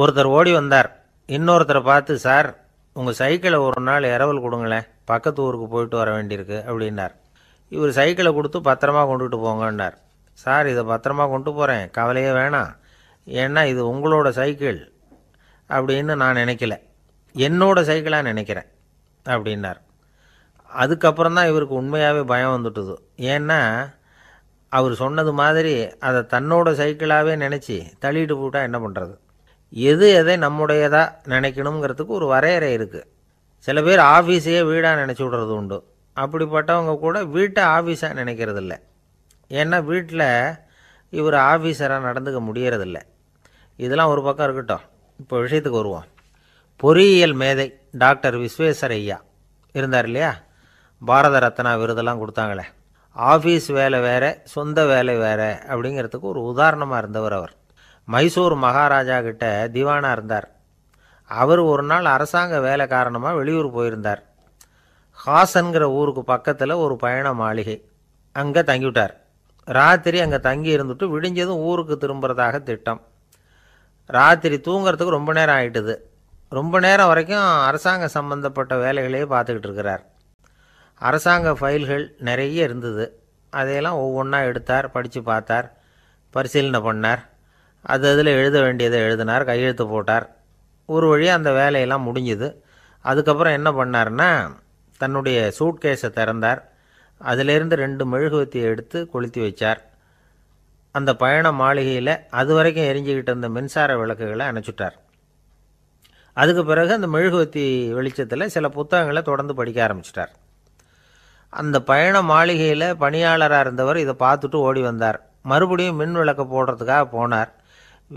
ஒருத்தர் ஓடி வந்தார். இன்னொருத்தரை பார்த்து சார் உங்கள் சைக்கிளை ஒரு நாள் இரவல் கொடுங்களேன். பக்கத்து ஊருக்கு போயிட்டு வர வேண்டியிருக்கு அப்படின்னார். இவர் சைக்கிளை கொடுத்து பத்திரமா கொண்டுகிட்டு போங்கன்னார். சார் இதை பத்திரமா கொண்டு போகிறேன் கவலையே வேணாம். ஏன்னா இது உங்களோட சைக்கிள் அப்படின்னு நான் நினைக்கல. என்னோட சைக்கிளாக நினைக்கிறேன் அப்படின்னார். அதுக்கப்புறம் தான் இவருக்கு உண்மையாகவே பயம் வந்துட்டுது. ஏன்னா அவர் சொன்னது மாதிரி அதை தன்னோட சைக்கிளாகவே நினச்சி தள்ளிட்டு போட்டால் என்ன பண்ணுறது எது எதை நம்முடையதாக நினைக்கணுங்கிறதுக்கு ஒரு வரையறை இருக்குது சில பேர் ஆஃபீஸையே வீடாக நினச்சி விடுறது உண்டு. அப்படிப்பட்டவங்க கூட வீட்டை ஆஃபீஸாக நினைக்கிறது இல்லை ஏன்னா வீட்டில் இவர் ஆஃபீஸராக நடந்துக்க முடியறதில்ல. இதெல்லாம் ஒரு பக்கம் இருக்கட்டும். இப்போ விஷயத்துக்கு வருவோம். பொறியியல் மேதை டாக்டர் விஸ்வேஸ்வரய்யா இருந்தார் இல்லையா? பாரத ரத்னா விருதெல்லாம் கொடுத்தாங்களே. ஆஃபீஸ் வேலை வேறு சொந்த வேலை வேறு அப்படிங்கிறதுக்கு ஒரு உதாரணமாக இருந்தவர் அவர். மைசூர் மகாராஜா கிட்ட திவானா இருந்தார். அவர் ஒரு நாள் அரசாங்க வேலை காரணமாக வெளியூர் போயிருந்தார். ஹாசன்கிற ஊருக்கு பக்கத்தில் ஒரு பயண மாளிகை. அங்கே தங்கிவிட்டார். ராத்திரி அங்கே தங்கி இருந்துட்டு விடிஞ்சதும் ஊருக்கு திரும்புறதாக திட்டம். ராத்திரி தூங்கிறதுக்கு ரொம்ப நேரம் ஆயிட்டுது. ரொம்ப நேரம் வரைக்கும் அரசாங்க சம்பந்தப்பட்ட வேலைகளையே பார்த்துக்கிட்டு இருக்கிறார். அரசாங்க ஃபைல்கள் நிறைய இருந்தது. அதையெல்லாம் ஒவ்வொன்றா எடுத்தார் படித்து பார்த்தார் பரிசீலனை பண்ணார். அது அதில் எழுத வேண்டியதை எழுதினார் கையெழுத்து போட்டார். ஒரு வழியாக அந்த வேலையெல்லாம் முடிஞ்சுது. அதுக்கப்புறம் என்ன பண்ணார்னா தன்னுடைய சூட்கேஸை திறந்தார். அதிலிருந்து ரெண்டு மெழுகுவத்தியை எடுத்து கொளுத்தி வச்சார். அந்த பயண மாளிகையில் அது வரைக்கும் எரிஞ்சுக்கிட்டு இருந்த மின்சார விளக்குகளை அணைச்சுட்டார். அதுக்கு பிறகு அந்த மெழுகுவத்தி வெளிச்சத்தில் சில புத்தகங்களை தொடர்ந்து படிக்க ஆரம்பிச்சிட்டார். அந்த பயண மாளிகையில் பணியாளராக இருந்தவர் இதை பார்த்துட்டு ஓடி வந்தார். மறுபடியும் மின் விளக்கு போடுறதுக்காக போனார்.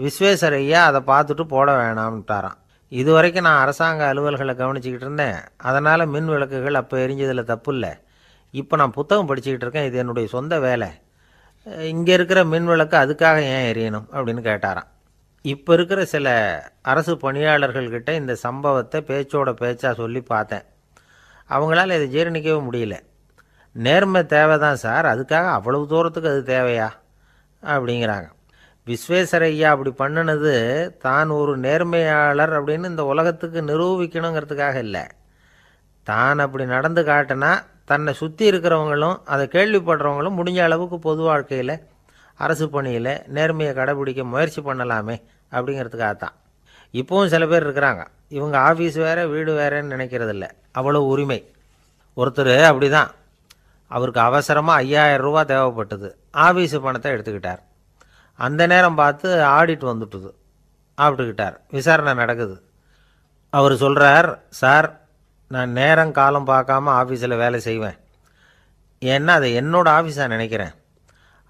விஸ்வேஸ்வரையா அதை பார்த்துட்டு போட வேணாம்ட்டாராம். இது வரைக்கும் நான் அரசாங்க அலுவல்களை கவனிச்சுக்கிட்டு இருந்தேன். அதனால் மின் விளக்குகள் அப்போ எரிஞ்சதில் தப்பு இல்லை இப்போ நான் புத்தகம் படிச்சுக்கிட்டு இருக்கேன். இது என்னுடைய சொந்த வேலை. இங்கே இருக்கிற மின் விளக்கு அதுக்காக ஏன் எரியணும் அப்படின்னு கேட்டாராம். இப்போ இருக்கிற சில அரசு பணியாளர்கள்கிட்ட இந்த சம்பவத்தை பேச்சோட பேச்சாக சொல்லி பார்த்தேன். அவங்களால இதை ஜீரணிக்கவே முடியல. நேர்மை தேவை தான் சார். அதுக்காக அவ்வளவு தூரத்துக்கு அது தேவையா? அப்படிங்கிறாங்க. விஸ்வேஸ்வரையா அப்படி பண்ணினது தான் ஒரு நேர்மையாளர் அப்படின்னு இந்த உலகத்துக்கு நிரூபிக்கணுங்கிறதுக்காக இல்லை. தான் அப்படி நடந்து காட்டினா தன்னை சுற்றி இருக்கிறவங்களும் அதை கேள்விப்படுறவங்களும் முடிஞ்ச அளவுக்கு பொது வாழ்க்கையில் அரசு பணியில் நேர்மையை கடைபிடிக்க முயற்சி பண்ணலாமே அப்படிங்கிறதுக்காக தான் இப்போவும் சில பேர் இருக்கிறாங்க. இவங்க ஆஃபீஸ் வேறு வீடு வேறேன்னு நினைக்கிறதில்ல. அவ்வளோ உரிமை. ஒருத்தர் அப்படி தான் அவருக்கு அவசரமாக ஐயாயிரம் ரூபா தேவைப்பட்டது. ஆஃபீஸு பணத்தை எடுத்துக்கிட்டார். அந்த நேரம் பார்த்து ஆடிட் வந்துட்டுது. ஆப்பிட்டுக்கிட்டார். விசாரணை நடக்குது. அவர் சொல்கிறார் சார் நான் நேரம் காலம் பார்க்காம ஆஃபீஸில் வேலை செய்வேன். ஏன்னா அதை என்னோடய ஆஃபீஸாக நினைக்கிறேன்.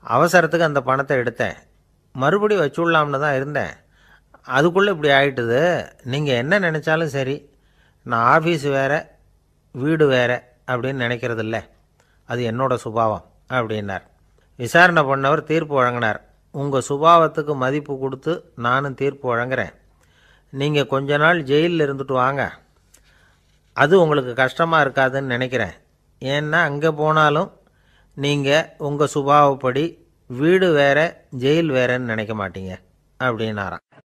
அவசரத்துக்கு அந்த பணத்தை எடுத்தேன். மறுபடியும் வச்சுடலாம்னு தான் இருந்தேன். அதுக்குள்ளே இப்படி ஆயிட்டுது. நீங்கள் என்ன நினச்சாலும் சரி நான் ஆஃபீஸ் வேறு வீடு வேறு அப்படின்னு நினைக்கிறதில்ல. அது என்னோடய சுபாவம் அப்படின்னார். விசாரணை பண்ணவர் தீர்ப்பு வழங்கினார். உங்கள் சுபாவத்துக்கு மதிப்பு கொடுத்து நானும் தீர்ப்பு வழங்குறேன். நீங்கள் கொஞ்ச நாள் ஜெயிலில் இருந்துட்டு வாங்க. அது உங்களுக்கு கஷ்டமாக இருக்காதுன்னு நினைக்கிறேன். ஏன்னா அங்கே போனாலும் நீங்கள் உங்கள் சுபாவப்படி வீடு வேற ஜெயில் வேறேன்னு நினைக்க மாட்டீங்க. அப்படின்னாராம்.